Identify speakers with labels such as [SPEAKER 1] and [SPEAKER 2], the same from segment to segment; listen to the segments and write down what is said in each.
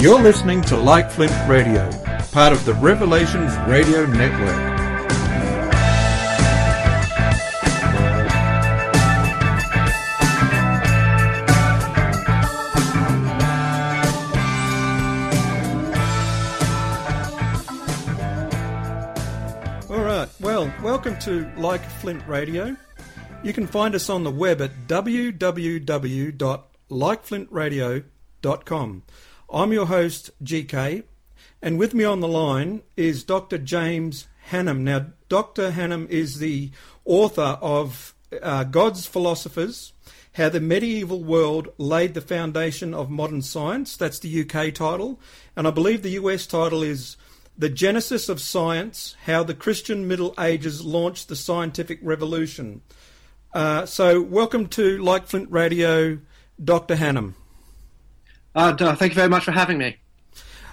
[SPEAKER 1] You're listening to Like Flint Radio, part of the Revelations Radio Network. Welcome to Like Flint Radio. You can find us on the web at www.likeflintradio.com. I'm your host, GK, and with me on the line is Dr. James Hannam. Now, Dr. Hannam is the author of uh, God's Philosophers How the Medieval World Laid the Foundation of Modern Science. That's the UK title. And I believe the US title is The Genesis of Science How the Christian Middle Ages Launched the Scientific Revolution. Uh, so, welcome to Like Flint Radio, Dr. Hannam.
[SPEAKER 2] Uh, thank you very much for having me.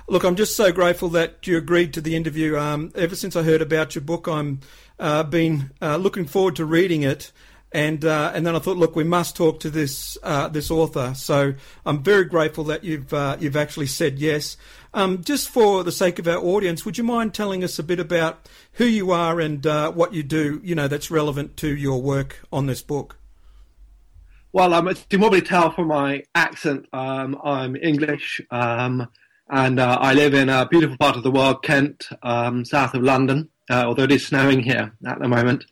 [SPEAKER 1] Look, I'm just so grateful that you agreed to the interview. Um, ever since I heard about your book, I'm uh, been uh, looking forward to reading it, and uh, and then I thought, look, we must talk to this uh, this author. So I'm very grateful that you've uh, you've actually said yes. Um, just for the sake of our audience, would you mind telling us a bit about who you are and uh, what you do? You know, that's relevant to your work on this book.
[SPEAKER 2] Well, um, as you probably tell from my accent, um, I'm English, um, and uh, I live in a beautiful part of the world, Kent, um, south of London, uh, although it is snowing here at the moment.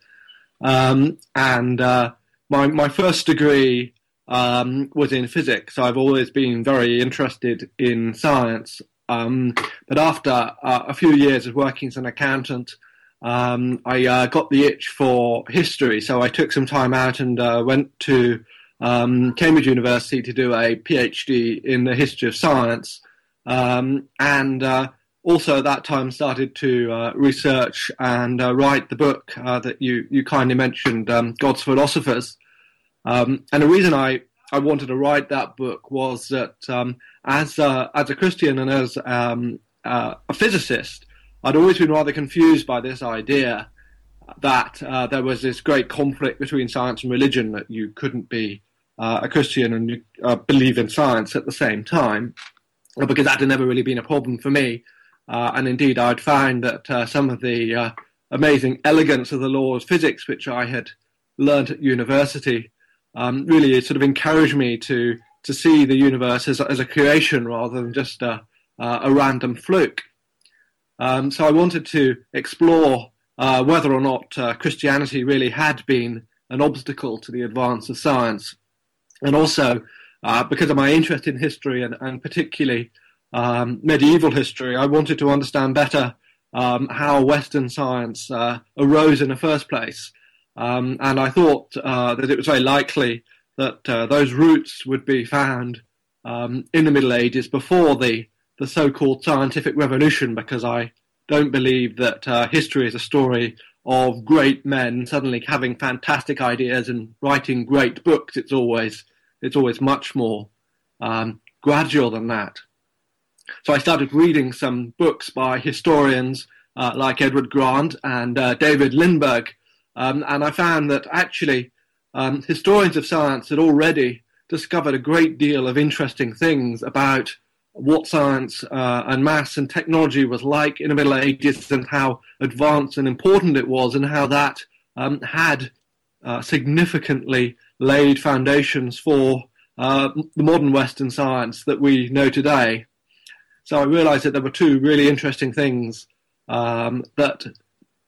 [SPEAKER 2] Um, and uh, my my first degree um, was in physics, so I've always been very interested in science. But after uh, a few years of working as an accountant, I uh, got the itch for history, so I took some time out and uh, went to um, Cambridge University to do a PhD in the history of science, um, and uh, also at that time started to uh, research and uh, write the book that you you kindly mentioned, um, God's Philosophers. Um, and the reason I, I wanted to write that book was that um, as a, as a Christian and as um, uh, a physicist, I'd always been rather confused by this idea that uh, there was this great conflict between science and religion that you couldn't be uh, a Christian and uh, believe in science at the same time, because that had never really been a problem for me. Uh, and indeed, I'd found that uh, some of the amazing elegance of the laws of physics, which I had learned at university, um, really sort of encouraged me to to see the universe as, as a creation rather than just a, a random fluke. Um, so I wanted to explore whether or not Christianity really had been an obstacle to the advance of science and also uh, because of my interest in history and, and particularly um, medieval history, I wanted to understand better um, how Western science uh, arose in the first place. Um, and I thought uh, that it was very likely that uh, those roots would be found um, in the Middle Ages before the, the so-called scientific revolution, because I don't believe that uh, history is a story of great men suddenly having fantastic ideas and writing great books. It's always it's always much more um, gradual than that. So I started reading some books by historians uh, like Edward Grant and uh, David Lindberg, um, and I found that actually um, historians of science had already discovered a great deal of interesting things about what science uh, and maths and technology was like in the Middle Ages and how advanced and important it was, and how that um, had uh, significantly laid foundations for uh, the modern Western science that we know today. So I realized that there were two really interesting things um, that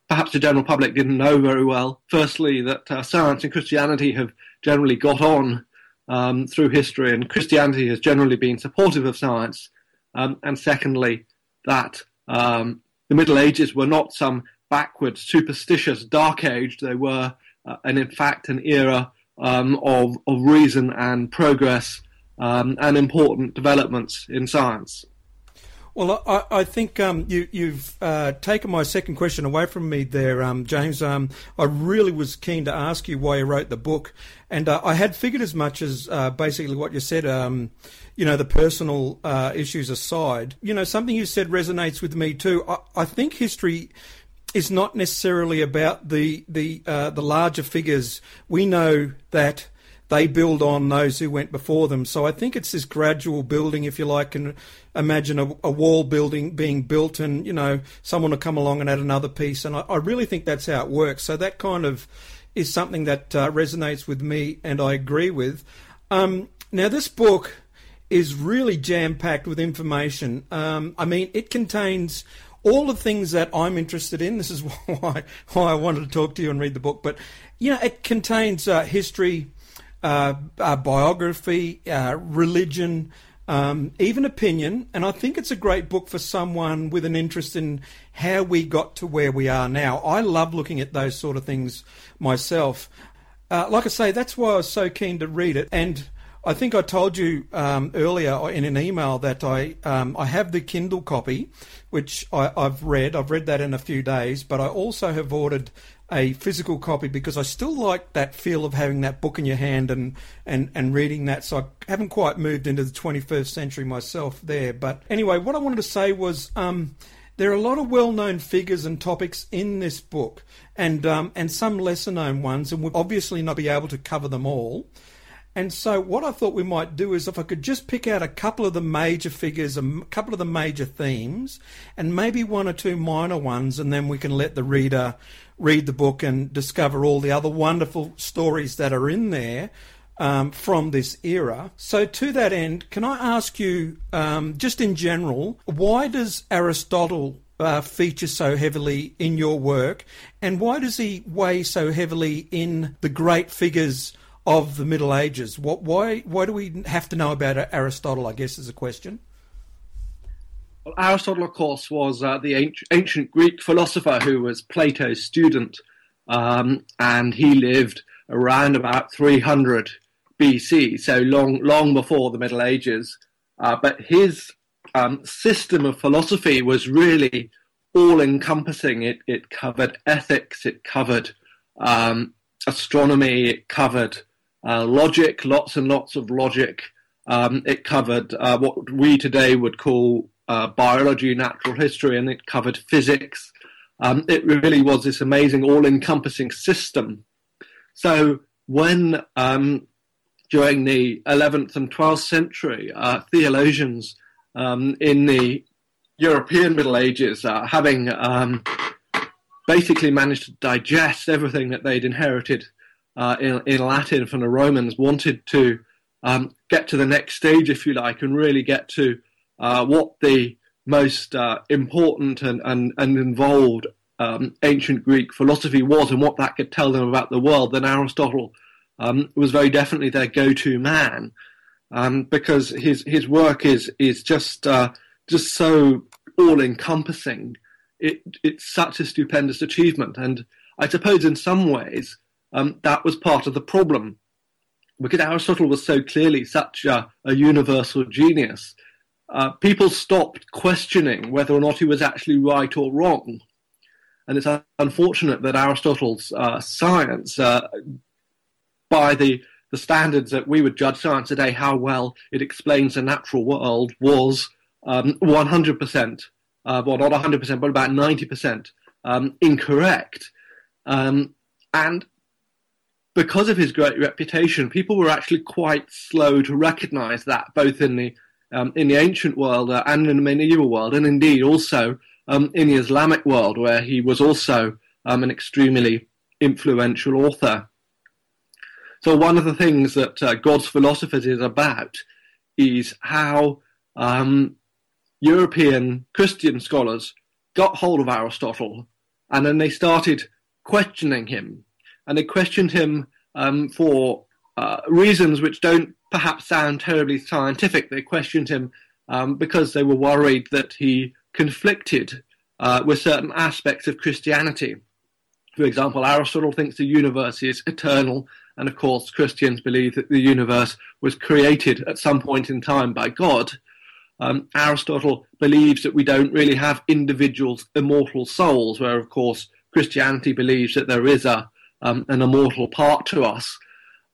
[SPEAKER 2] perhaps the general public didn't know very well. Firstly, that uh, science and Christianity have generally got on um, through history, and Christianity has generally been supportive of science. Um, and secondly, that um, the Middle Ages were not some backward, superstitious dark age. They were, uh, and in fact, an era um, of, of reason and progress um, and important developments in science.
[SPEAKER 1] Well, I, I think um, you, have uh, taken my second question away from me there, um, James. Um, I really was keen to ask you why you wrote the book, and uh, I had figured as much as uh, basically what you said. Um, you know, the personal uh, issues aside, you know, something you said resonates with me too. I, I think history is not necessarily about the the uh, the larger figures. We know that they build on those who went before them. So I think it's this gradual building, if you like, and imagine a, a, wall building being built, and you know someone will come along and add another piece. And I, I really think that's how it works. So that kind of is something that uh, resonates with me, and I agree with. Um, now this book is really jam packed with information. Um, I mean, it contains all the things that I'm interested in. This is why why I wanted to talk to you and read the book. But you know, it contains uh, history biography, uh, religion, um, even opinion. And I think it's a great book for someone with an interest in how we got to where we are now. I love looking at those sort of things myself. Uh, like I say, that's why I was so keen to read it. And I think I told you um, earlier in an email that I um, I have the Kindle copy, which I, have read. I've read that in a few days, but I also have ordered a physical copy because I still like that feel of having that book in your hand and, and, and reading that. So I haven't quite moved into the 21st century myself there. But anyway, what I wanted to say was um, there are a lot of well known figures and topics in this book and, um, and some lesser known ones, and we'll obviously not be able to cover them all. And so, what I thought we might do is if I could just pick out a couple of the major figures, a couple of the major themes, and maybe one or two minor ones, and then we can let the reader read the book and discover all the other wonderful stories that are in there um, from this era. So, to that end, can I ask you, um, just in general, why does Aristotle uh, feature so heavily in your work, and why does he weigh so heavily in the great figures of the Middle Ages? What, why, why do we have to know about Aristotle? I guess is a question.
[SPEAKER 2] Well, Aristotle, of course, was uh, the ancient Greek philosopher who was Plato's student, um, and he lived around about 300 BC, so long, long before the Middle Ages. Uh, but his um, system of philosophy was really all-encompassing. It, it covered ethics, it covered um, astronomy, it covered uh, logic, lots and lots of logic. Um, it covered uh, what we today would call uh, biology, natural history, and it covered physics. Um, it really was this amazing, all-encompassing system. So when um, during the 11th and 12th century, uh, theologians um, in the European Middle Ages, uh, having um, basically managed to digest everything that they'd inherited uh, in, in, Latin from the Romans, wanted to um, get to the next stage, if you like, and really get to what the most uh, important and, and, and involved um, ancient Greek philosophy was and what that could tell them about the world, then Aristotle um, was very definitely their go-to man um, because his his work is is just uh, just so all-encompassing. It, it's such a stupendous achievement, and I suppose in some ways um, that was part of the problem because Aristotle was so clearly such a, a universal genius uh, people stopped questioning whether or not he was actually right or wrong. And it's unfortunate that Aristotle's uh, science, uh, by the, the standards that we would judge science today, how well it explains the natural world, was um, 100%, uh, well, not 100%, but about 90% um, incorrect. Um, and because of his great reputation, people were actually quite slow to recognize that, both in the um, in the ancient world uh, and in the medieval world, and indeed also um, in the Islamic world, where he was also um, an extremely influential author. So, one of the things that uh, God's Philosophers is about is how um, European Christian scholars got hold of Aristotle and then they started questioning him. And they questioned him um, for uh, reasons which don't perhaps sound terribly scientific. They questioned him um, because they were worried that he conflicted uh, with certain aspects of Christianity. For example, Aristotle thinks the universe is eternal, and of course, Christians believe that the universe was created at some point in time by God. um, Aristotle believes that we don't really have individuals' immortal souls, where, of course, Christianity believes that there is a um, an immortal part to us.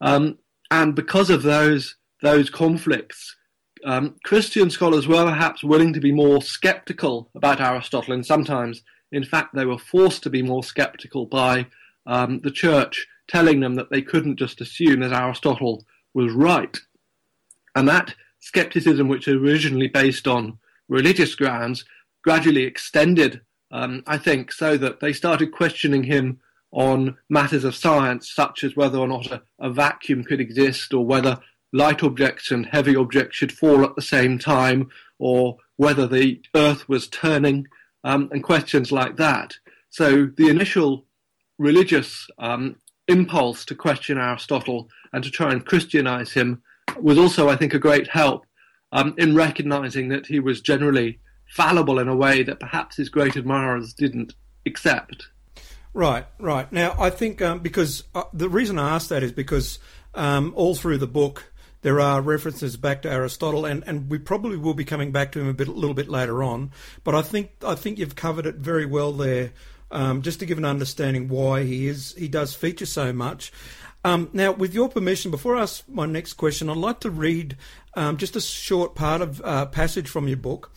[SPEAKER 2] Um, and because of those those conflicts, um, Christian scholars were perhaps willing to be more skeptical about Aristotle, and sometimes, in fact, they were forced to be more skeptical by um, the church telling them that they couldn't just assume that Aristotle was right. And that skepticism, which was originally based on religious grounds, gradually extended, um, I think, so that they started questioning him on matters of science, such as whether or not a, a vacuum could exist, or whether light objects and heavy objects should fall at the same time, or whether the Earth was turning, um, and questions like that. So the initial religious um, impulse to question Aristotle and to try and Christianize him was also, I think, a great help um, in recognizing that he was generally fallible in a way that perhaps his great admirers didn't accept.
[SPEAKER 1] Right, right. Now, I think um, because uh, the reason I ask that is because um, all through the book there are references back to Aristotle, and, and we probably will be coming back to him a bit, a little bit later on. But I think I think you've covered it very well there, um, just to give an understanding why he is he does feature so much. Um, now, with your permission, before I ask my next question, I'd like to read um, just a short part of uh, passage from your book.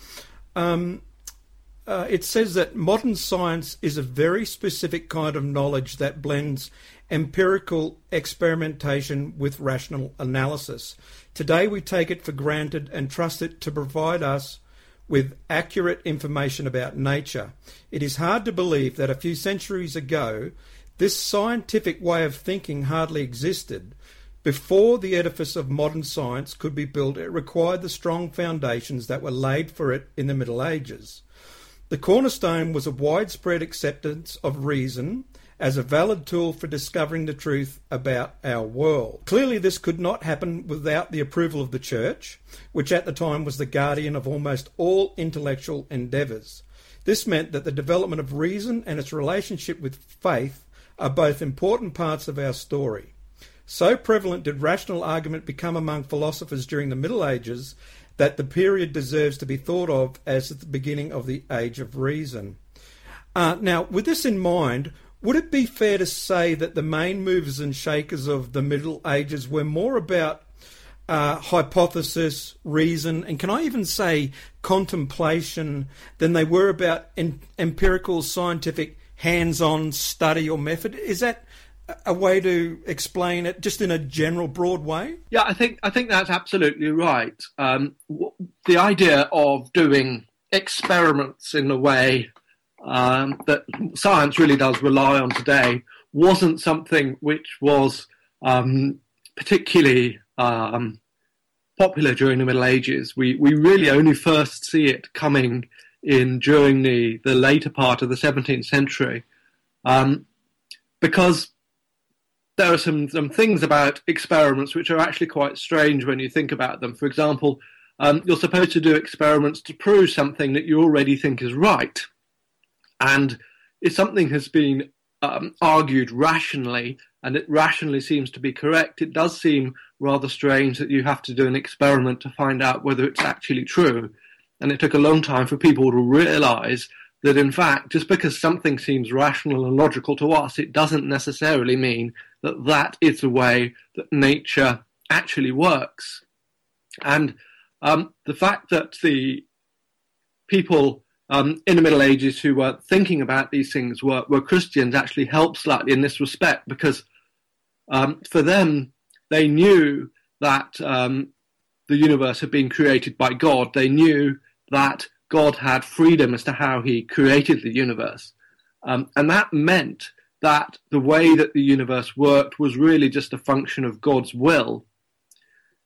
[SPEAKER 1] Uh, it says that modern science is a very specific kind of knowledge that blends empirical experimentation with rational analysis. Today, we take it for granted and trust it to provide us with accurate information about nature. It is hard to believe that a few centuries ago, this scientific way of thinking hardly existed. Before the edifice of modern science could be built, it required the strong foundations that were laid for it in the Middle Ages. The cornerstone was a widespread acceptance of reason as a valid tool for discovering the truth about our world. Clearly, this could not happen without the approval of the Church, which at the time was the guardian of almost all intellectual endeavours. This meant that the development of reason and its relationship with faith are both important parts of our story. So prevalent did rational argument become among philosophers during the Middle Ages that the period deserves to be thought of as the beginning of the Age of Reason. Uh, now, with this in mind, would it be fair to say that the main movers and shakers of the Middle Ages were more about uh, hypothesis, reason, and can I even say contemplation than they were about in, empirical scientific hands on study or method. Is that a way to explain it just in a general broad way?
[SPEAKER 2] Yeah, I think I think that's absolutely right. Um, the idea of doing experiments in the way um, that science really does rely on today wasn't something which was um, particularly um, popular during the Middle Ages. We we really only first see it coming in during the, the later part of the 17th century, um, because there are some, some things about experiments which are actually quite strange when you think about them. For example, um, you're supposed to do experiments to prove something that you already think is right. And if something has been um, argued rationally and it rationally seems to be correct, it does seem rather strange that you have to do an experiment to find out whether it's actually true. And it took a long time for people to realize that, in fact, just because something seems rational and logical to us, it doesn't necessarily mean that that is the way that nature actually works. And um, the fact that the people um, in the Middle Ages who were thinking about these things were, were Christians actually helped slightly in this respect because um, for them, they knew that um, the universe had been created by God. They knew that God had freedom as to how he created the universe. Um, and that meant that the way that the universe worked was really just a function of God's will.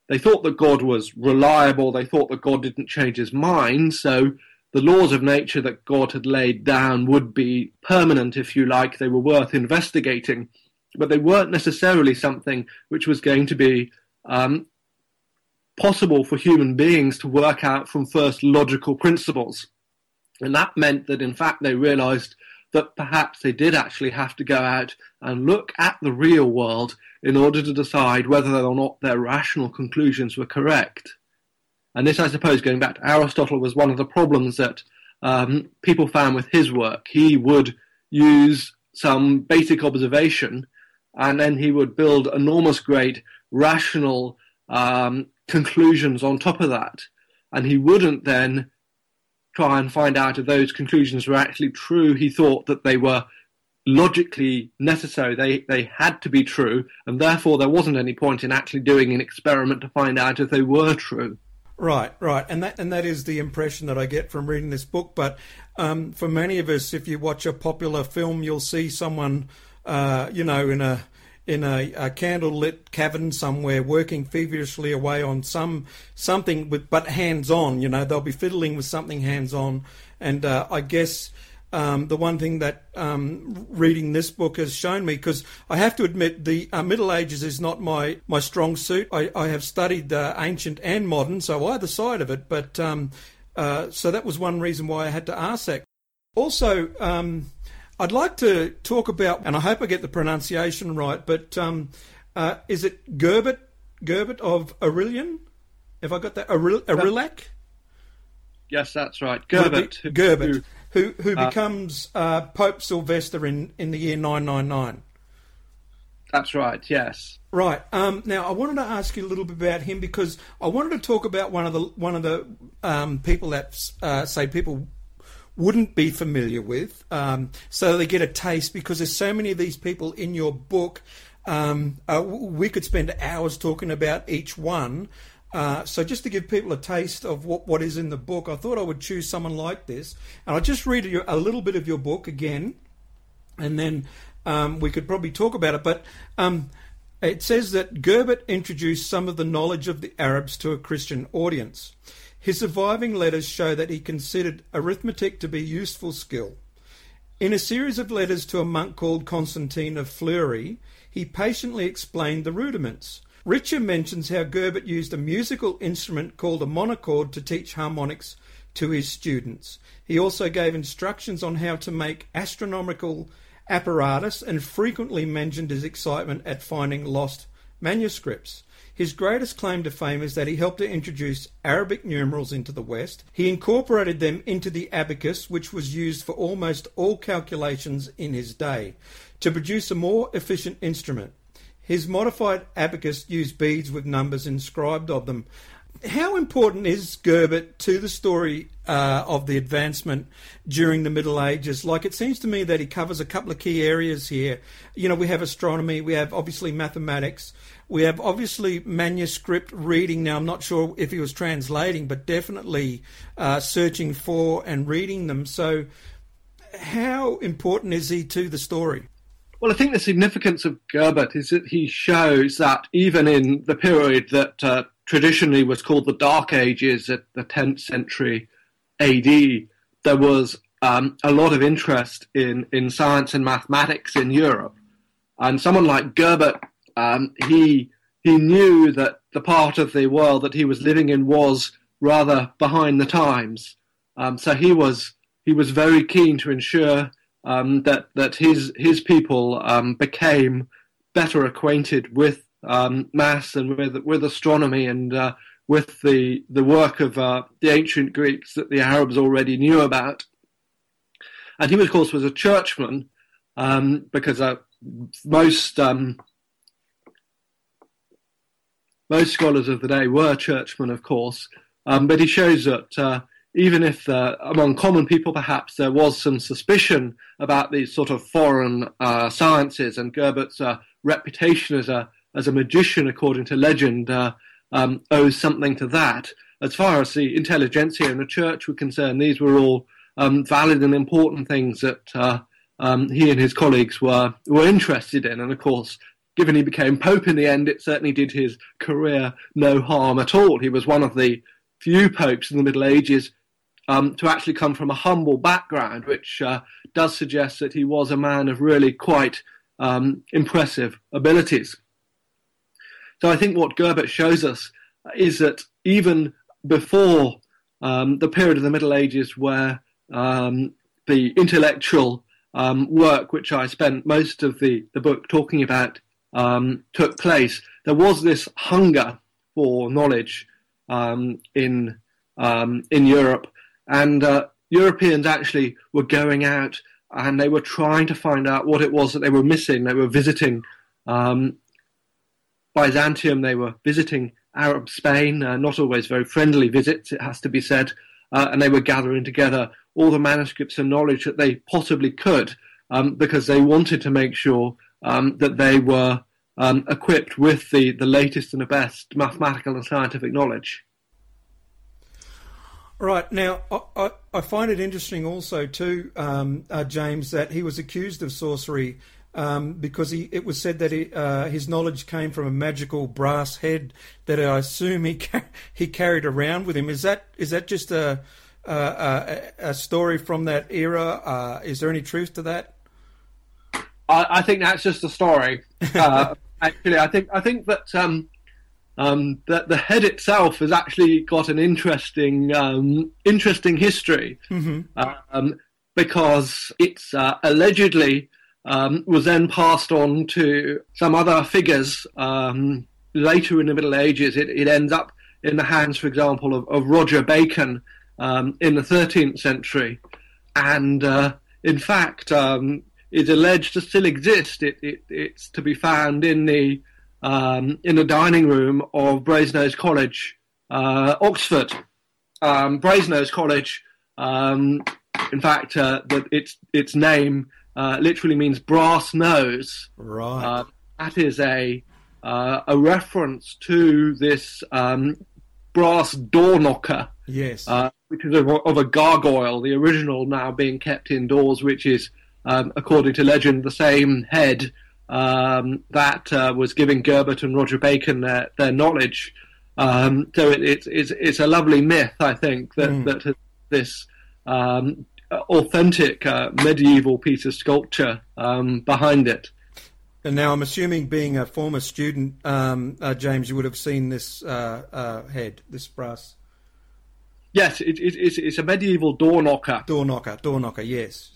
[SPEAKER 2] They thought that God was reliable, they thought that God didn't change his mind, so the laws of nature that God had laid down would be permanent, if you like, they were worth investigating, but they weren't necessarily something which was going to be um, possible for human beings to work out from first logical principles. And that meant that, in fact, they realized that perhaps they did actually have to go out and look at the real world in order to decide whether or not their rational conclusions were correct. And this, I suppose, going back to Aristotle, was one of the problems that um, people found with his work. He would use some basic observation, and then he would build enormous, great rational um, conclusions on top of that. And he wouldn't then try and find out if those conclusions were actually true. He thought that they were logically necessary. They they had to be true, and therefore there wasn't any point in actually doing an experiment to find out if they were true.
[SPEAKER 1] Right, right, and that and that is the impression that I get from reading this book. But um, for many of us, if you watch a popular film, you'll see someone, uh, you know, in a in a, a candlelit cavern somewhere, working feverishly away on some something with but hands on. You know, they'll be fiddling with something hands on, and uh, I guess. Um, the one thing that um, reading this book has shown me, because I have to admit the uh, Middle Ages is not my, my strong suit. I, I have studied uh, ancient and modern, so either side of it. But um, uh, so that was one reason why I had to ask that. Also, um, I'd like to talk about, and I hope I get the pronunciation right, but um, uh, is it Gerbert, Gerbert of Aurelian? Have I got that? Aurillac?
[SPEAKER 2] Yes, that's right. Gerbert.
[SPEAKER 1] Gerbert, who, who, who uh, becomes uh, Pope Sylvester in, in the year 999.
[SPEAKER 2] That's right, yes.
[SPEAKER 1] Right. Um, now, I wanted to ask you a little bit about him because I wanted to talk about one of the one of the um, people that uh, say people wouldn't be familiar with, um, so they get a taste because there's so many of these people in your book. Um, uh, we could spend hours talking about each one. Uh, so just to give people a taste of what, what is in the book, I thought I would choose someone like this, and I'll just read a, a little bit of your book again, and then um, we could probably talk about it. But um, it says that Gerbert introduced some of the knowledge of the Arabs to a Christian audience. His surviving letters show that he considered arithmetic to be a useful skill. In a series of letters to a monk called Constantine of Fleury, he patiently explained the rudiments. Richer mentions how Gerbert used a musical instrument called a monochord to teach harmonics to his students. He also gave instructions on how to make astronomical apparatus and frequently mentioned his excitement at finding lost manuscripts. His greatest claim to fame is that he helped to introduce Arabic numerals into the West. He incorporated them into the abacus, which was used for almost all calculations in his day, to produce a more efficient instrument. His modified abacus used beads with numbers inscribed on them. How important is Gerbert to the story uh, of the advancement during the Middle Ages? Like it seems to me that he covers a couple of key areas here. You know, we have astronomy, we have obviously mathematics, we have obviously manuscript reading. Now, I'm not sure if he was translating, but definitely uh, searching for and reading them. So, how important is he to the story?
[SPEAKER 2] Well, I think the significance of Gerbert is that he shows that even in the period that uh, traditionally was called the Dark Ages at the 10th century AD, there was um, a lot of interest in, in science and mathematics in Europe. And someone like Gerbert um, he he knew that the part of the world that he was living in was rather behind the times. Um, so he was he was very keen to ensure um, that that his his people um, became better acquainted with um, maths and with with astronomy and uh, with the the work of uh, the ancient Greeks that the Arabs already knew about. And he, of course, was a churchman um, because uh, most um, most scholars of the day were churchmen, of course, um, but he shows that uh, even if uh, among common people perhaps there was some suspicion about these sort of foreign uh, sciences and Gerbert's uh, reputation as a as a magician, according to legend, uh, um, owes something to that. As far as the intelligentsia and the church were concerned, these were all um, valid and important things that uh, um, he and his colleagues were were interested in, and of course given he became Pope in the end, it certainly did his career no harm at all. He was one of the few popes in the Middle Ages um, to actually come from a humble background, which uh, does suggest that he was a man of really quite um, impressive abilities. So I think what Gerbert shows us is that even before um, the period of the Middle Ages where um, the intellectual um, work, which I spent most of the, the book talking about, um, took place, there was this hunger for knowledge um, in um, in Europe, and uh, Europeans actually were going out and they were trying to find out what it was that they were missing. They were visiting um, Byzantium. They were visiting Arab Spain, uh, not always very friendly visits, it has to be said, uh, and they were gathering together all the manuscripts and knowledge that they possibly could um, because they wanted to make sure um, that they were um, equipped with the, the latest and the best mathematical and scientific knowledge.
[SPEAKER 1] Right now, I, I, find it interesting also too, um, uh, James, that he was accused of sorcery um, because he, it was said that he, uh, his knowledge came from a magical brass head that I assume he ca- he carried around with him. Is that is that just a a, a story from that era? Uh, is there any truth to that?
[SPEAKER 2] I, I think that's just a story. Uh, actually, I think I think that um, um, that the head itself has actually got an interesting um, interesting history mm-hmm. um, because it's uh, allegedly um, was then passed on to some other figures um, later in the Middle Ages. It, it, ends up in the hands, for example, of, of Roger Bacon um, in the 13th century, and uh, in fact is alleged to still exist. It, it, it's to be found in the um, in the dining room of Brasenose College, uh, Oxford. Um, Brasenose College, um, in fact, uh, that its its name uh, literally means brass nose.
[SPEAKER 1] Right. Uh,
[SPEAKER 2] that is a uh, a reference to this um, brass door knocker.
[SPEAKER 1] Yes.
[SPEAKER 2] Uh, which is of, of a gargoyle, the original now being kept indoors, which is, um, according to legend, the same head um, that uh, was giving Gerbert and Roger Bacon their, their knowledge. Um, so it, it's, it's, it's a lovely myth, I think, that, mm. that this um, authentic uh, medieval piece of sculpture um, behind it.
[SPEAKER 1] And now I'm assuming, being a former student, um, uh, James, you would have seen this uh, uh, head, this brass.
[SPEAKER 2] Yes, it, it, it's, it's a medieval door knocker.
[SPEAKER 1] Door knocker, door knocker, yes.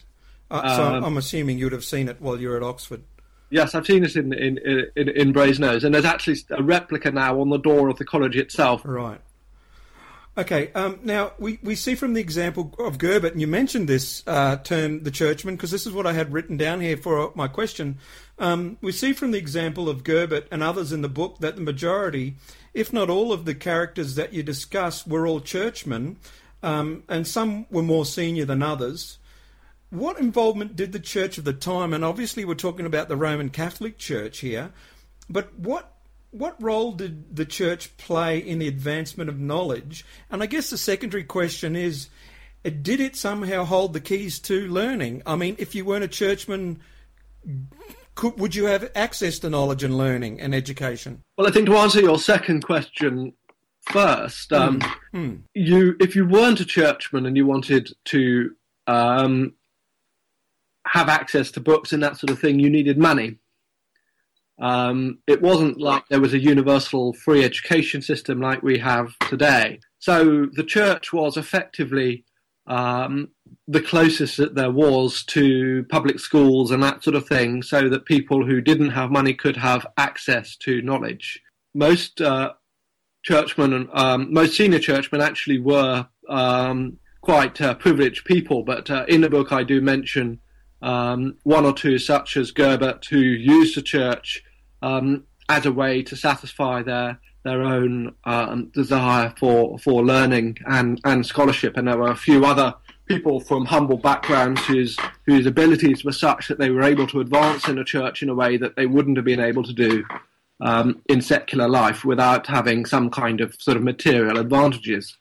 [SPEAKER 1] Uh, so um, I'm assuming you would have seen it while you were at Oxford.
[SPEAKER 2] Yes, I've seen this in in in, in Brasenose, and there's actually a replica now on the door of the college itself.
[SPEAKER 1] Right. Okay. Um, now we, we see from the example of Gerbert, and you mentioned this uh, term, the churchman, because this is what I had written down here for my question. Um, we see from the example of Gerbert and others in the book that the majority, if not all, of the characters that you discuss were all churchmen, um, and some were more senior than others what involvement did the church of the time, and obviously we're talking about the Roman Catholic Church here, but what what role did the church play in the advancement of knowledge? And I guess the secondary question is, did it somehow hold the keys to learning? I mean, if you weren't a churchman, could, would you have access to knowledge and learning and education?
[SPEAKER 2] Well, I think to answer your second question first, um, mm. Mm. you if you weren't a churchman and you wanted to um, have access to books and that sort of thing, you needed money. Um, it wasn't like there was a universal free education system like we have today. So the church was effectively um, the closest that there was to public schools and that sort of thing, so that people who didn't have money could have access to knowledge. Most uh, churchmen um, most senior churchmen actually were um, quite uh, privileged people, but uh, in the book I do mention um, one or two, such as Gerbert, who used the church um, as a way to satisfy their their own um, desire for for learning and and scholarship. And there were a few other people from humble backgrounds whose whose abilities were such that they were able to advance in the church in a way that they wouldn't have been able to do um, in secular life without having some kind of sort of material advantages.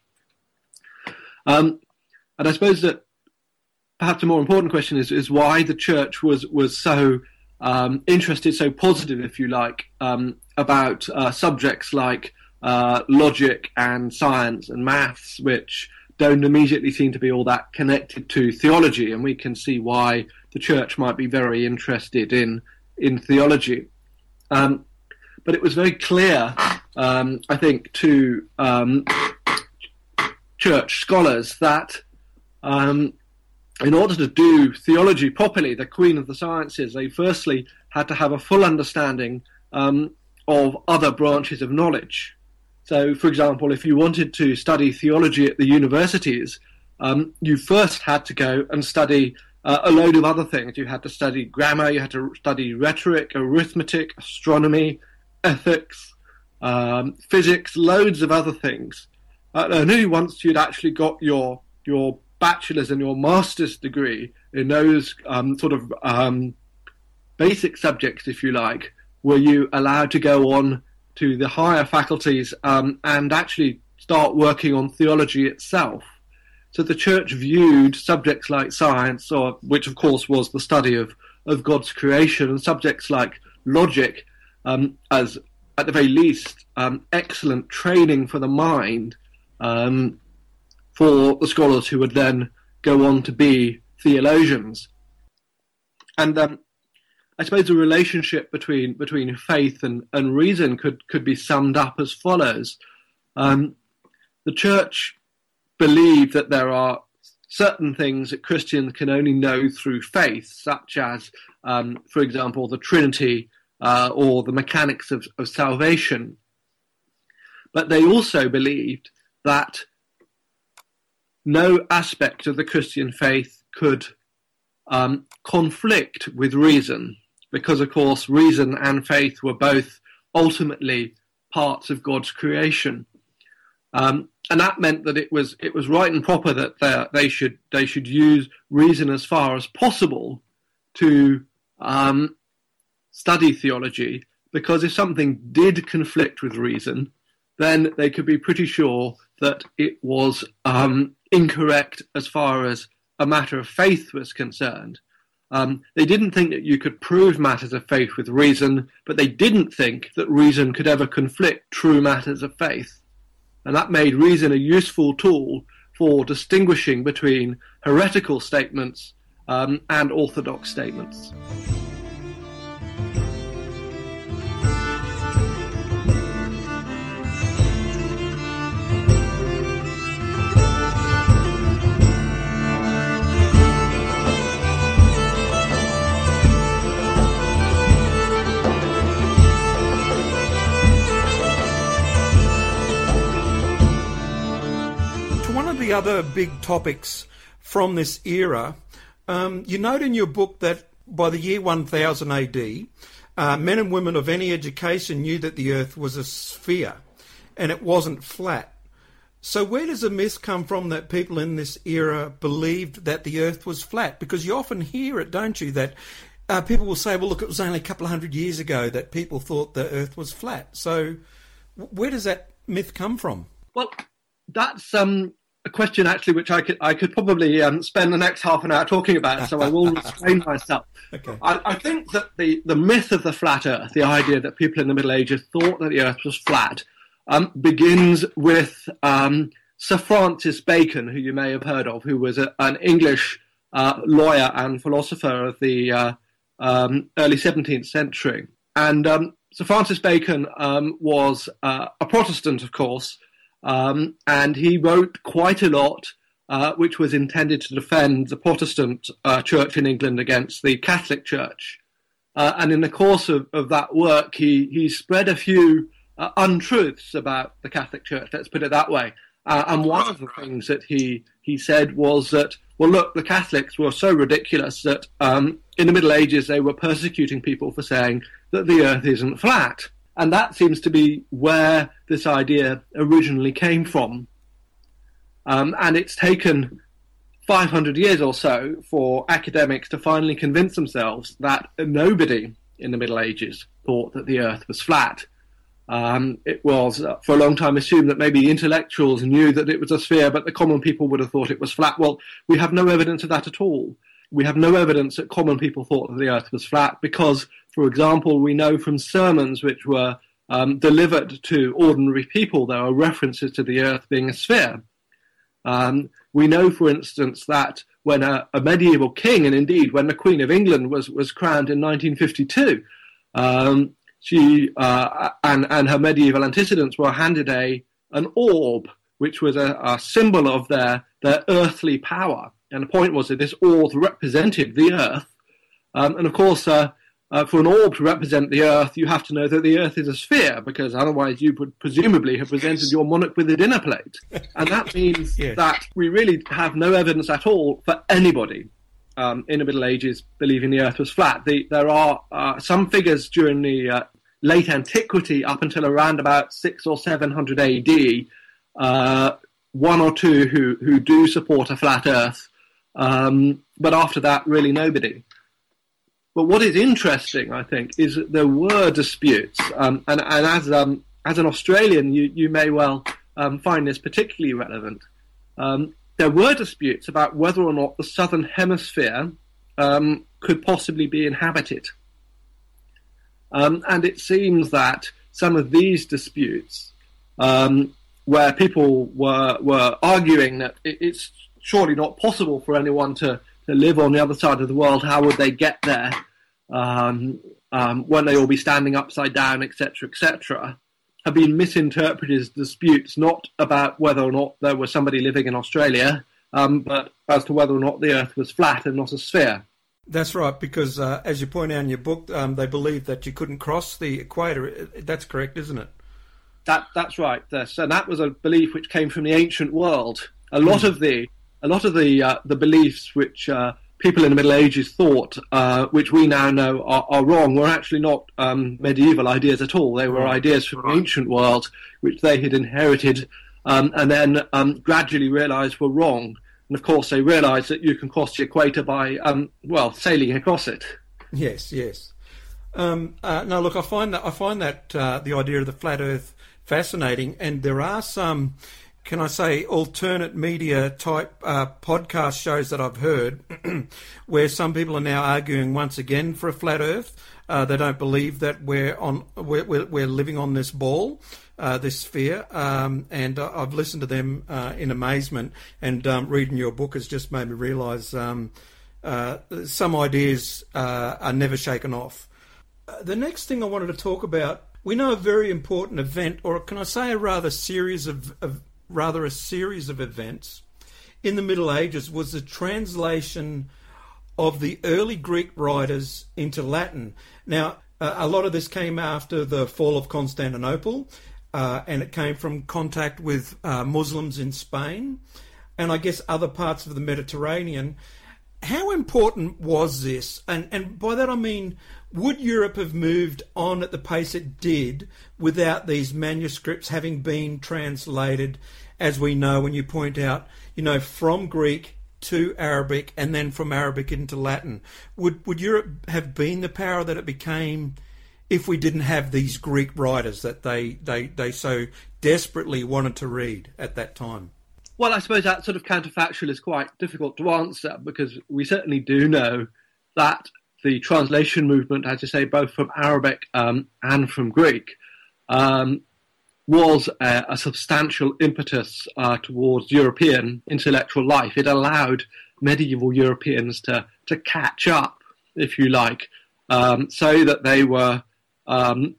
[SPEAKER 2] Um, and I suppose that perhaps a more important question is, is why the church was was so um, interested, so positive, if you like, um, about uh, subjects like uh, logic and science and maths, which don't immediately seem to be all that connected to theology, and we can see why the church might be very interested in in theology. Um, but it was very clear, um, I think, to um, church scholars that um, in order to do theology properly, the queen of the sciences, they firstly had to have a full understanding um, of other branches of knowledge. So, for example, if you wanted to study theology at the universities, um, you first had to go and study uh, a load of other things. You had to study grammar, you had to study rhetoric, arithmetic, astronomy, ethics, um, physics, loads of other things. Uh, and only once you'd actually got your your bachelor's and your master's degree in those um, sort of um, basic subjects, if you like, were you allowed to go on to the higher faculties um, and actually start working on theology itself. So the church viewed subjects like science, or which of course was the study of, of God's creation, and subjects like logic um, as, at the very least, um, excellent training for the mind um, for the scholars who would then go on to be theologians. And um, I suppose the relationship between between faith and, and reason could, could be summed up as follows. Um, the church believed that there are certain things that Christians can only know through faith, such as, um, for example, the Trinity uh, or the mechanics of, of salvation. But they also believed that no aspect of the Christian faith could um, conflict with reason because, of course, reason and faith were both ultimately parts of God's creation. Um, and that meant that it was it was right and proper that they they should they should use reason as far as possible to um, study theology because if something did conflict with reason, then they could be pretty sure that it was um, incorrect as far as a matter of faith was concerned. Um, they didn't think that you could prove matters of faith with reason, but they didn't think that reason could ever conflict true matters of faith. And that made reason a useful tool for distinguishing between heretical statements um, and orthodox statements.
[SPEAKER 1] The other big topics from this era, um, you note in your book that by the year 1000 AD, uh, men and women of any education knew that the Earth was a sphere and it wasn't flat. So, where does the myth come from that people in this era believed that the Earth was flat? Because you often hear it, don't you? That uh, people will say, well, look, it was only a couple of hundred years ago that people thought the Earth was flat. So, where does that myth come from?
[SPEAKER 2] Well, that's um, a question actually which I could I could probably um, spend the next half an hour talking about, so I will restrain myself. Okay. I, I, think that the, the myth of the flat Earth, the idea that people in the Middle Ages thought that the Earth was flat, um, begins with um, Sir Francis Bacon, who you may have heard of, who was a, an English uh, lawyer and philosopher of the uh, um, early 17th century. And um, Sir Francis Bacon um, was uh, a Protestant, of course. Um, and he wrote quite a lot, uh, which was intended to defend the Protestant uh, church in England against the Catholic Church. Uh, and in the course of, of that work, he, he spread a few uh, untruths about the Catholic Church, let's put it that way. Uh, and one of the things that he, he said was that, well, look, the Catholics were so ridiculous that um, in the Middle Ages they were persecuting people for saying that the earth isn't flat. And that seems to be where this idea originally came from. Um, and it's taken 500 years or so for academics to finally convince themselves that nobody in the Middle Ages thought that the Earth was flat. Um, it was uh, for a long time assumed that maybe intellectuals knew that it was a sphere, but the common people would have thought it was flat. Well, we have no evidence of that at all. We have no evidence that common people thought that the Earth was flat because for example, we know from sermons which were um, delivered to ordinary people, there are references to the earth being a sphere. Um, we know, for instance, that when a, a, medieval king, and indeed when the Queen of England was, was crowned in 1952, um, she uh, and, and her medieval antecedents were handed a an orb, which was a, a symbol of their, their earthly power. And the point was that this orb represented the earth. Um, and of course, uh, uh, for an orb to represent the Earth, you have to know that the Earth is a sphere, because otherwise you would presumably have presented your monarch with a dinner plate. And that means yes. that we really have no evidence at all for anybody um, in the Middle Ages believing the Earth was flat. The, there are uh, some figures during the uh, late antiquity, up until around about six or seven hundred AD, uh, one or two who, who do support a flat Earth, um, but after that, really nobody. But what is interesting, I think, is that there were disputes, um, and, and as um, as an Australian, you you may well um, find this particularly relevant. Um, there were disputes about whether or not the southern hemisphere um, could possibly be inhabited, um, and it seems that some of these disputes, where people were were arguing that it's surely not possible for anyone to to live on the other side of the world, how would they get there? Um, um, when they all be standing upside down, etc., etc., have been misinterpreted as disputes not about whether or not there was somebody living in Australia, um, but as to whether or not the Earth was flat and not a sphere.
[SPEAKER 1] That's right, because uh, as you point out in your book, um, they believed that you couldn't cross the equator. That's correct, isn't it?
[SPEAKER 2] That that's right. Yes, and that was a belief which came from the ancient world. A lot mm. of the a lot of the uh, the beliefs which uh, people in the Middle Ages thought, uh, which we now know are, are wrong, were actually not um, medieval ideas at all. They were ideas from the ancient world, which they had inherited, um, and then um, gradually realised were wrong. And of course, they realised that you can cross the equator by, um, well, sailing across it.
[SPEAKER 1] Yes, yes. Um, uh, no, look, I find that I find that uh, the idea of the flat Earth fascinating, and there are some can I say, alternate media type uh, podcast shows that I've heard where some people are now arguing once again for a flat Earth. Uh, they don't believe that we're on we're, we're, we're living on this ball, uh, this sphere, um, and I've listened to them uh, in amazement. And um, reading your book has just made me realise um, uh, some ideas uh, are never shaken off. the next thing I wanted to talk about we know a very important event, or can I say a rather series of, of rather a series of events in the Middle Ages was the translation of the early Greek writers into Latin. Now, uh, a lot of this came after the fall of Constantinople, uh, and it came from contact with uh, Muslims in Spain and I guess other parts of the Mediterranean. How important was this? And, and by that I mean, would Europe have moved on at the pace it did without these manuscripts having been translated as we know when you point out, you know, from Greek to Arabic and then from Arabic into Latin. Would would Europe have been the power that it became if we didn't have these Greek writers that they, they, they so desperately wanted to read at that time?
[SPEAKER 2] Well, I suppose that sort of counterfactual is quite difficult to answer because we certainly do know that the translation movement, as you say, both from Arabic um, and from Greek, um, was a, a substantial impetus uh, towards European intellectual life. It allowed medieval Europeans to, to catch up, if you like, um, so that they were um,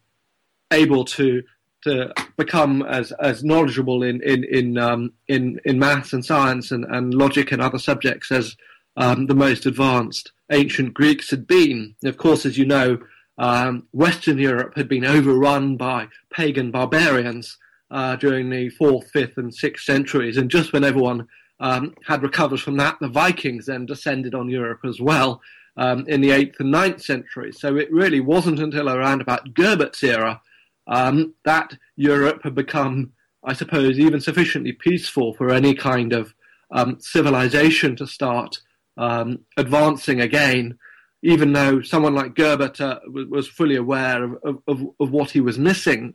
[SPEAKER 2] able to to become as, as knowledgeable in in in, um, in in maths and science and, and logic and other subjects as um, the most advanced ancient Greeks had been. Of course, as you know, um, Western Europe had been overrun by pagan barbarians uh, during the fourth, fifth, and sixth centuries, and just when everyone um, had recovered from that, the Vikings then descended on Europe as well um, in the eighth and ninth centuries. So it really wasn't until around about Gerbert's era um, that Europe had become, I suppose, even sufficiently peaceful for any kind of um, civilization to start um, advancing again even though someone like Gerbert uh, was fully aware of, of, of, what he was missing.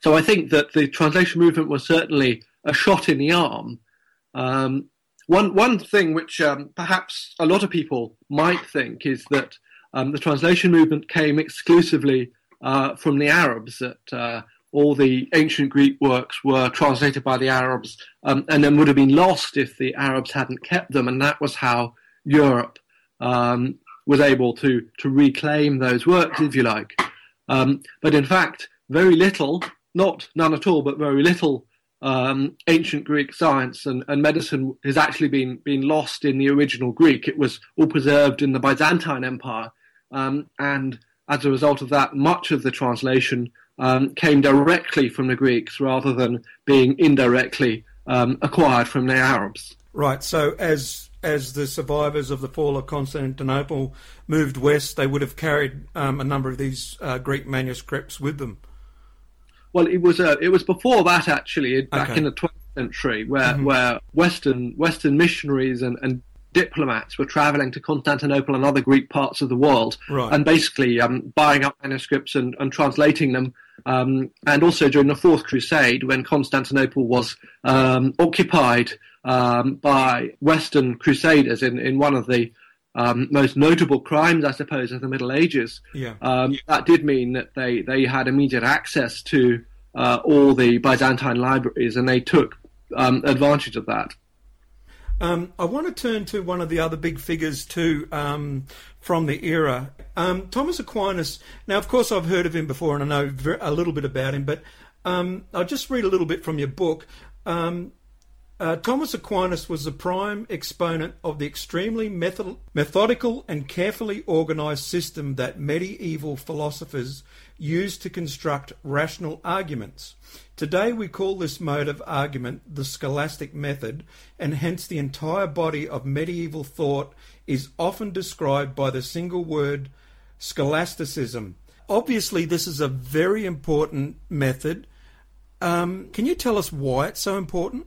[SPEAKER 2] So I think that the translation movement was certainly a shot in the arm. Um, one, one thing which um, perhaps a lot of people might think is that um, the translation movement came exclusively uh, from the Arabs, that uh, all the ancient Greek works were translated by the Arabs um, and then would have been lost if the Arabs hadn't kept them, and that was how Europe um, was able to to reclaim those works, if you like. Um, but in fact, very little, not none at all, but very little um, ancient Greek science and, and, medicine has actually been been lost in the original Greek. It was all preserved in the Byzantine Empire, um, and as a result of that, much of the translation um, came directly from the Greeks rather than being indirectly um, acquired from the Arabs.
[SPEAKER 1] Right. So as as the survivors of the fall of Constantinople moved west, they would have carried um, a number of these uh, Greek manuscripts with them.
[SPEAKER 2] Well, it was uh, it was before that actually, back okay. in the 12th century, where mm-hmm. where Western Western missionaries and, and diplomats were traveling to Constantinople and other Greek parts of the world,
[SPEAKER 1] right.
[SPEAKER 2] and basically um, buying up manuscripts and, and translating them. Um, and also during the Fourth Crusade, when Constantinople was um, occupied um, by Western Crusaders in, in one of the um, most notable crimes, I suppose, of the Middle Ages.
[SPEAKER 1] Yeah.
[SPEAKER 2] Um, that did mean that they, they had immediate access to uh, all the Byzantine libraries, and they took um, advantage of that.
[SPEAKER 1] Um, I want to turn to one of the other big figures too um, from the era, um, Thomas Aquinas. Now, of course, I've heard of him before, and I know a little bit about him, but um, I'll just read a little bit from your book. Um, uh, Thomas Aquinas was the prime exponent of the extremely method- methodical and carefully organised system that medieval philosophers used to construct rational arguments. Today we call this mode of argument the scholastic method, and hence the entire body of medieval thought is often described by the single word scholasticism. Obviously, this is a very important method. Um, can you tell us why it's so important?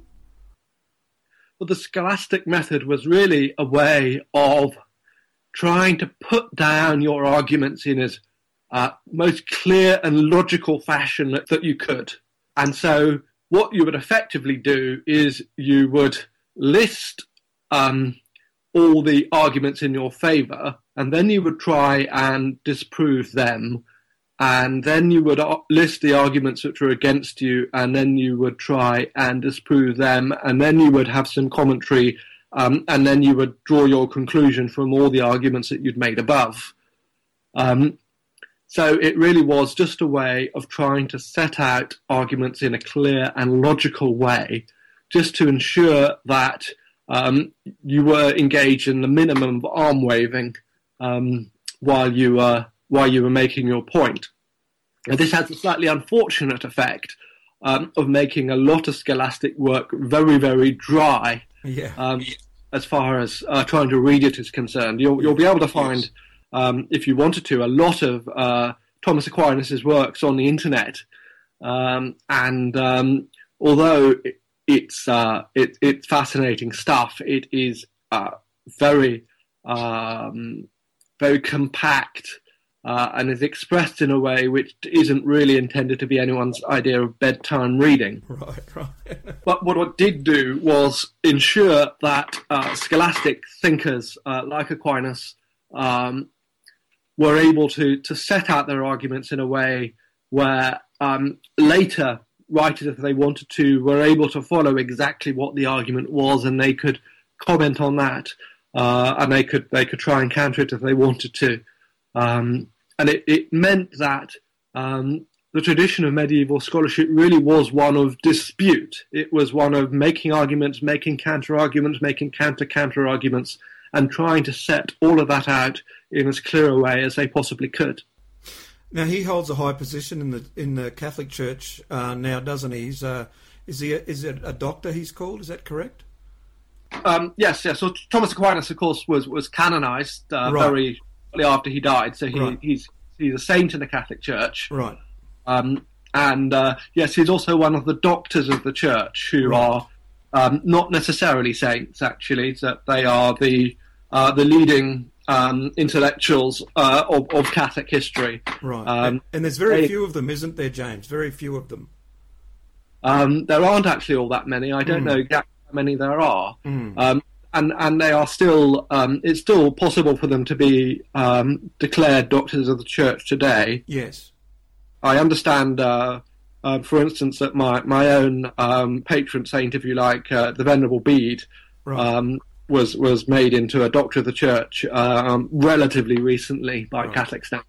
[SPEAKER 2] Well, the scholastic method was really a way of trying to put down your arguments in as uh, most clear and logical fashion that, that you could. And so, what you would effectively do is you would list um, all the arguments in your favor, and then you would try and disprove them. And then you would list the arguments which were against you, and then you would try and disprove them, and then you would have some commentary, um, and then you would draw your conclusion from all the arguments that you'd made above. Um, so it really was just a way of trying to set out arguments in a clear and logical way, just to ensure that um, you were engaged in the minimum of arm waving um, while you were while you were making your point. And this has a slightly unfortunate effect um, of making a lot of scholastic work very, very dry.
[SPEAKER 1] Yeah.
[SPEAKER 2] Um, as far as uh, trying to read it is concerned, you'll, you'll be able to find yes um, if you wanted to, a lot of uh, Thomas Aquinas' works on the internet. Um, and um, although it, it's uh, it, it's fascinating stuff, it is uh, very um, very compact. Uh, and is expressed in a way which isn't really intended to be anyone's idea of bedtime reading.
[SPEAKER 1] Right, right.
[SPEAKER 2] but what it did do was ensure that uh, scholastic thinkers uh, like Aquinas um, were able to to set out their arguments in a way where um, later writers, if they wanted to, were able to follow exactly what the argument was, and they could comment on that, uh, and they could they could try and counter it if they wanted to, um, and it, it meant that. Um, the tradition of medieval scholarship really was one of dispute. It was one of making arguments, making counter arguments, making counter counter arguments, and trying to set all of that out in as clear a way as they possibly could.
[SPEAKER 1] Now he holds a high position in the in the Catholic Church uh, now, doesn't he? He's uh, is he a, is it a doctor? He's called. Is that correct?
[SPEAKER 2] Um, yes, yes. So Thomas Aquinas, of course, was was canonized uh, right. very shortly after he died. So he, right. he's he's a saint in the Catholic Church.
[SPEAKER 1] Right.
[SPEAKER 2] Um, and uh, yes, he's also one of the doctors of the Church who right. are um, not necessarily saints. Actually, that they are the uh, the leading um, intellectuals uh, of, of, Catholic history.
[SPEAKER 1] Right. Um, and there's very they, few of them, isn't there, James? Very few of them.
[SPEAKER 2] Um, there aren't actually all that many. I don't mm. know exactly how many there are.
[SPEAKER 1] Mm.
[SPEAKER 2] And, and they are still, um, it's still possible for them to be um, declared doctors of the church today.
[SPEAKER 1] Yes.
[SPEAKER 2] I understand, uh, uh, for instance, that my, my own patron saint, if you like, uh, the Venerable Bede, right was was made into a doctor of the church um, relatively recently by right. Catholic standards.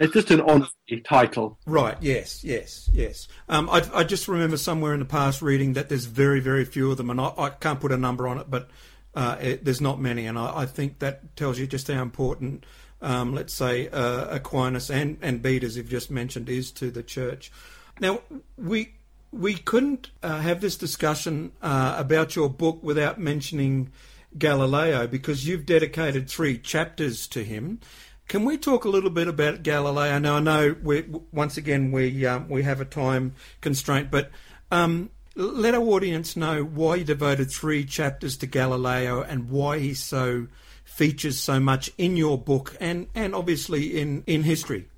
[SPEAKER 2] It's just an honorary title.
[SPEAKER 1] Right. Yes. Yes. Yes. Um, I, I, just remember somewhere in the past reading that there's very, very few of them, and I, I can't put a number on it, but uh, it, there's not many, and I, I, think that tells you just how important um, let's say, uh, Aquinas and, and as you've just mentioned, is to the church. Now, we we couldn't uh, have this discussion uh, about your book without mentioning Galileo because you've dedicated three chapters to him. Can we talk a little bit about Galileo? Now, I know we once again we um, we have a time constraint, but um, let our audience know why you devoted three chapters to Galileo and why he so features so much in your book and, and obviously in, in history.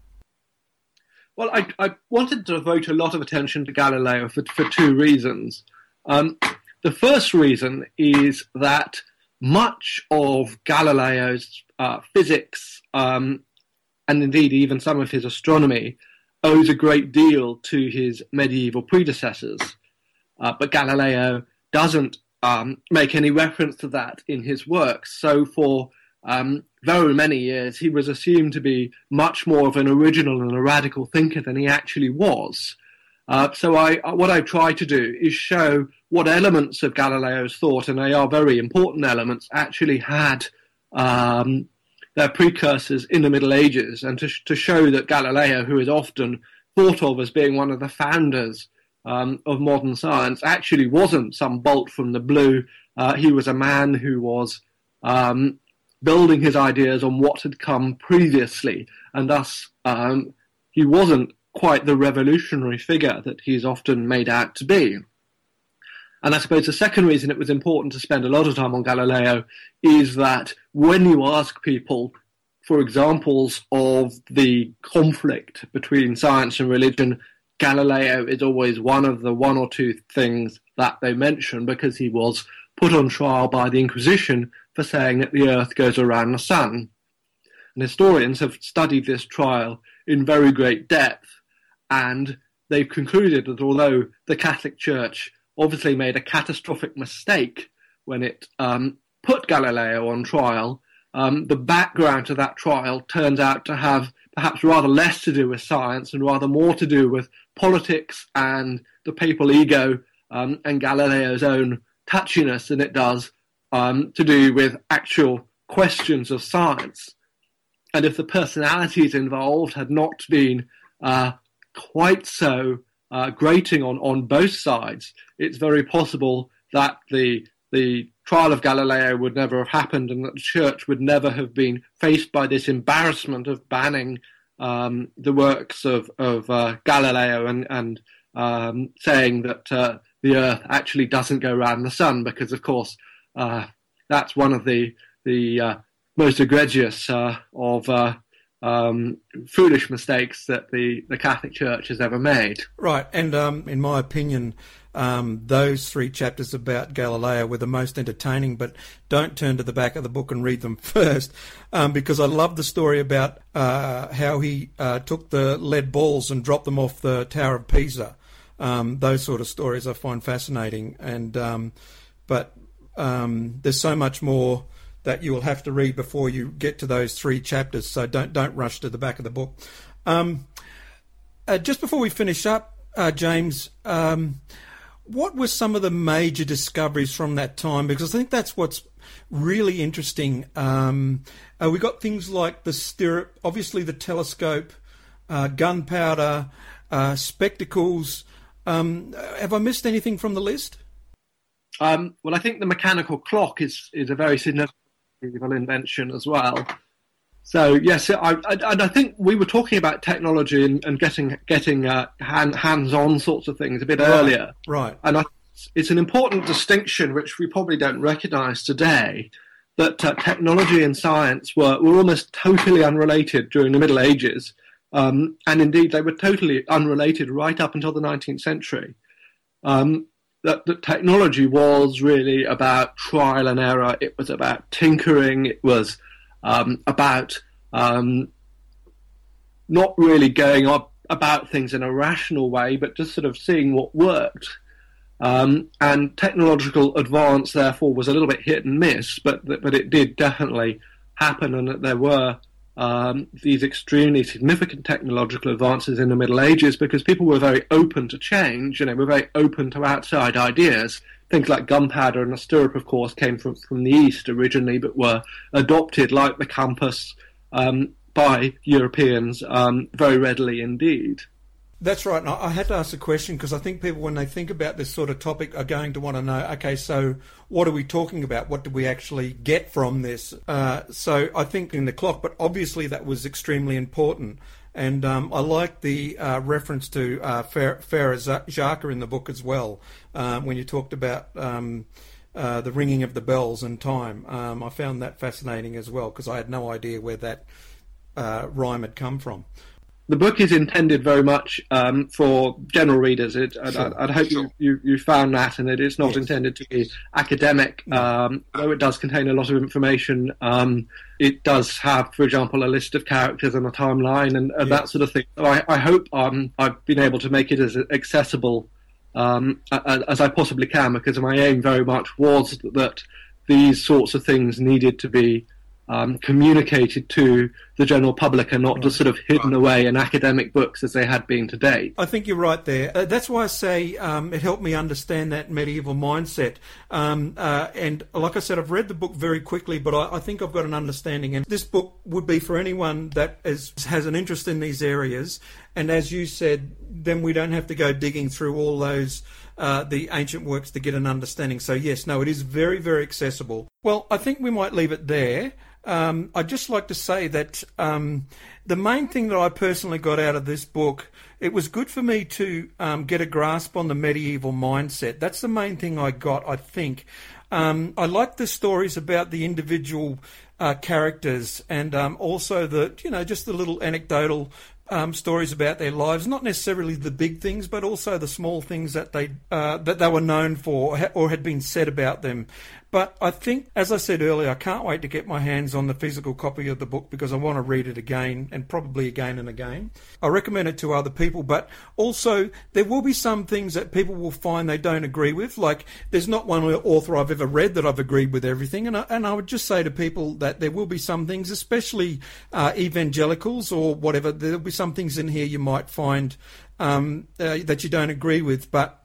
[SPEAKER 2] Well, I, I wanted to devote a lot of attention to Galileo for, for two reasons. Um, the first reason is that much of Galileo's uh, physics, um, and indeed even some of his astronomy, owes a great deal to his medieval predecessors. Uh, but Galileo doesn't um, make any reference to that in his works. So for um, very many years, he was assumed to be much more of an original and a radical thinker than he actually was. Uh, so I, uh, what I try to do is show what elements of Galileo's thought, and they are very important elements, actually had um, their precursors in the Middle Ages, and to, to show that Galileo, who is often thought of as being one of the founders um, of modern science actually wasn't some bolt from the blue. Uh, he was a man who was um, building his ideas on what had come previously, and thus um, he wasn't quite the revolutionary figure that he's often made out to be. And I suppose the second reason it was important to spend a lot of time on Galileo is that when you ask people for examples of the conflict between science and religion, Galileo is always one of the one or two things that they mention because he was put on trial by the Inquisition for saying that the earth goes around the sun. And historians have studied this trial in very great depth, and they've concluded that although the Catholic Church obviously made a catastrophic mistake when it um, put Galileo on trial, um, the background to that trial turns out to have perhaps rather less to do with science and rather more to do with politics and the papal ego um, and Galileo's own touchiness than it does um, to do with actual questions of science. And if the personalities involved had not been uh, quite so uh, grating on, on both sides, it's very possible that the the trial of Galileo would never have happened and that the church would never have been faced by this embarrassment of banning um, the works of, of uh, Galileo and, and um, saying that uh, the Earth actually doesn't go around the sun, because of course uh, that's one of the the uh, most egregious uh, of uh, um, foolish mistakes that the, the Catholic Church has ever made.
[SPEAKER 1] Right, and um, in my opinion, um, those three chapters about Galileo were the most entertaining, but don't turn to the back of the book and read them first, um, because I love the story about uh, how he uh, took the lead balls and dropped them off the Tower of Pisa. Um, those sort of stories I find fascinating, and um, but um, there's so much more that you will have to read before you get to those three chapters. So don't don't rush to the back of the book. Um, uh, just before we finish up, uh, James, what were some of the major discoveries from that time? Because I think that's what's really interesting. Um, uh, we got things like the stirrup, obviously the telescope, uh, gunpowder, uh, spectacles. Um, have I missed anything from the list?
[SPEAKER 2] Um, well, I think the mechanical clock is is a very significant invention as well. So yes, I, I, and I think we were talking about technology and, and getting getting uh, hand, hands-on sorts of things a bit
[SPEAKER 1] right,
[SPEAKER 2] earlier,
[SPEAKER 1] right?
[SPEAKER 2] And I, it's an important distinction which we probably don't recognise today. That uh, technology and science were, were almost totally unrelated during the Middle Ages, um, and indeed they were totally unrelated right up until the 19th century. Um, that, that technology was really about trial and error. It was about tinkering. It was um, about um, not really going up about things in a rational way, but just sort of seeing what worked. Um, and technological advance, therefore, was a little bit hit and miss, but but it did definitely happen, and that there were um, these extremely significant technological advances in the Middle Ages because people were very open to change, and they were very open to outside ideas. Things like gunpowder and the stirrup, of course, came from, from the East originally, but were adopted, like the compass, um, by Europeans um, very readily indeed.
[SPEAKER 1] That's right. I had to ask a question because I think people, when they think about this sort of topic, are going to want to know. Okay, so what are we talking about? What do we actually get from this? Uh, so I think in the clock, but obviously that was extremely important. And um, I like the uh, reference to uh, Frère Jacques in the book as well, um, when you talked about um, uh, the ringing of the bells and time. Um, I found that fascinating as well because I had no idea where that uh, rhyme had come from
[SPEAKER 2] the book is intended very much um, for general readers. It, sure, I'd, I'd, hope sure. you, you, you, found that, and it is not yes. intended to be academic. Um, though it does contain a lot of information, um, it does have, for example, a list of characters and a timeline and, and yes. that sort of thing. So I, I hope um, I've been able to make it as accessible um, as I possibly can, because my aim very much was that these sorts of things needed to be um, communicated to the general public and not right. just sort of hidden right. away in academic books as they had been to date.
[SPEAKER 1] I think you're right there. Uh, that's why I say um, it helped me understand that medieval mindset. Um, uh, and like I said, I've read the book very quickly, but I, I, think I've got an understanding. And this book would be for anyone that is, has an interest in these areas. And as you said, then we don't have to go digging through all those. Uh, the ancient works to get an understanding. So, yes, no, it is very, very accessible. Well, I think we might leave it there. Um, I'd just like to say that um, the main thing that I personally got out of this book, it was good for me to um, get a grasp on the medieval mindset. That's the main thing I got, I think. Um, I like the stories about the individual uh, characters and um, also the, you know, just the little anecdotal um, stories about their lives, not necessarily the big things, but also the small things that they uh, that they were known for or had been said about them. But I think, as I said earlier, I can't wait to get my hands on the physical copy of the book because I want to read it again and probably again and again. I recommend it to other people, but also there will be some things that people will find they don't agree with. Like there's not one author I've ever read that I've agreed with everything, and I, and I would just say to people that there will be some things, especially uh, evangelicals or whatever. There'll be some things in here you might find um, uh, that you don't agree with, but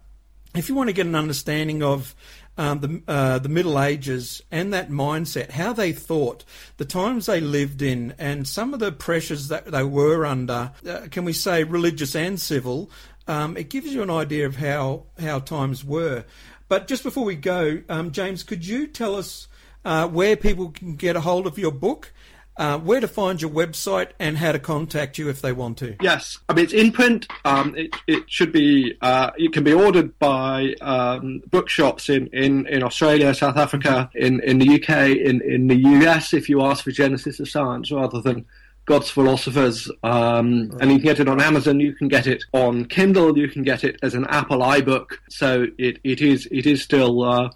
[SPEAKER 1] if you want to get an understanding of um, the uh, the Middle Ages and that mindset, how they thought, the times they lived in, and some of the pressures that they were under. Uh, can we say religious and civil? Um, it gives you an idea of how how times were. But just before we go, um, James, could you tell us uh, where people can get a hold of your book? Uh, where to find your website and how to contact you if they want to.
[SPEAKER 2] Yes, I mean it's in print. Um, it, it should be. Uh, it can be ordered by um, bookshops in, in, in Australia, South Africa, in, in the UK, in, in the US. If you ask for Genesis of Science rather than God's Philosophers, um, right. and you can get it on Amazon. You can get it on Kindle. You can get it as an Apple iBook. So it, it is it is still uh,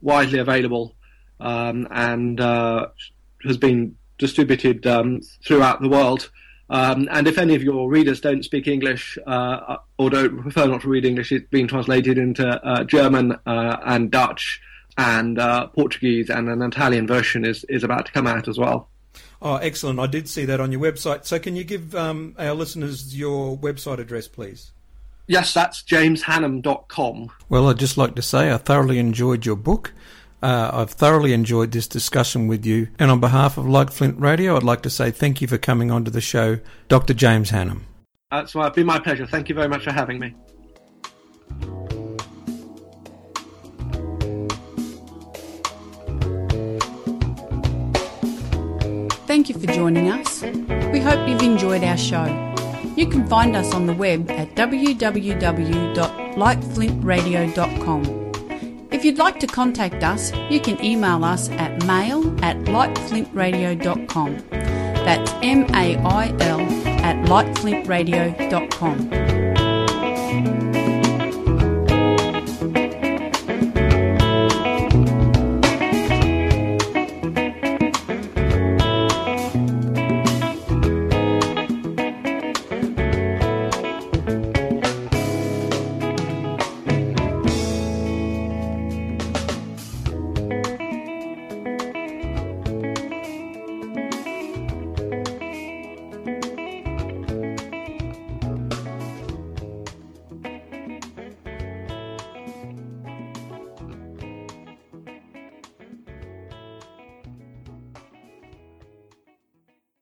[SPEAKER 2] widely available um, and uh, has been distributed um, throughout the world. Um, and if any of your readers don't speak English uh, or don't prefer not to read English, it's being translated into uh, German uh, and Dutch and uh, Portuguese, and an Italian version is, is about to come out as well.
[SPEAKER 1] Oh, excellent. I did see that on your website. So, can you give um, our listeners your website address, please?
[SPEAKER 2] Yes, that's jameshannam.com.
[SPEAKER 1] Well, I'd just like to say I thoroughly enjoyed your book. Uh, I've thoroughly enjoyed this discussion with you. And on behalf of Like Flint Radio, I'd like to say thank you for coming onto the show, Dr. James Hannam.
[SPEAKER 2] That's well, it's been my pleasure. Thank you very much for having me.
[SPEAKER 3] Thank you for joining us. We hope you've enjoyed our show. You can find us on the web at www.likeflintradio.com. If you'd like to contact us, you can email us at mail at likeflintradio.com. That's M A I L at likeflintradio.com.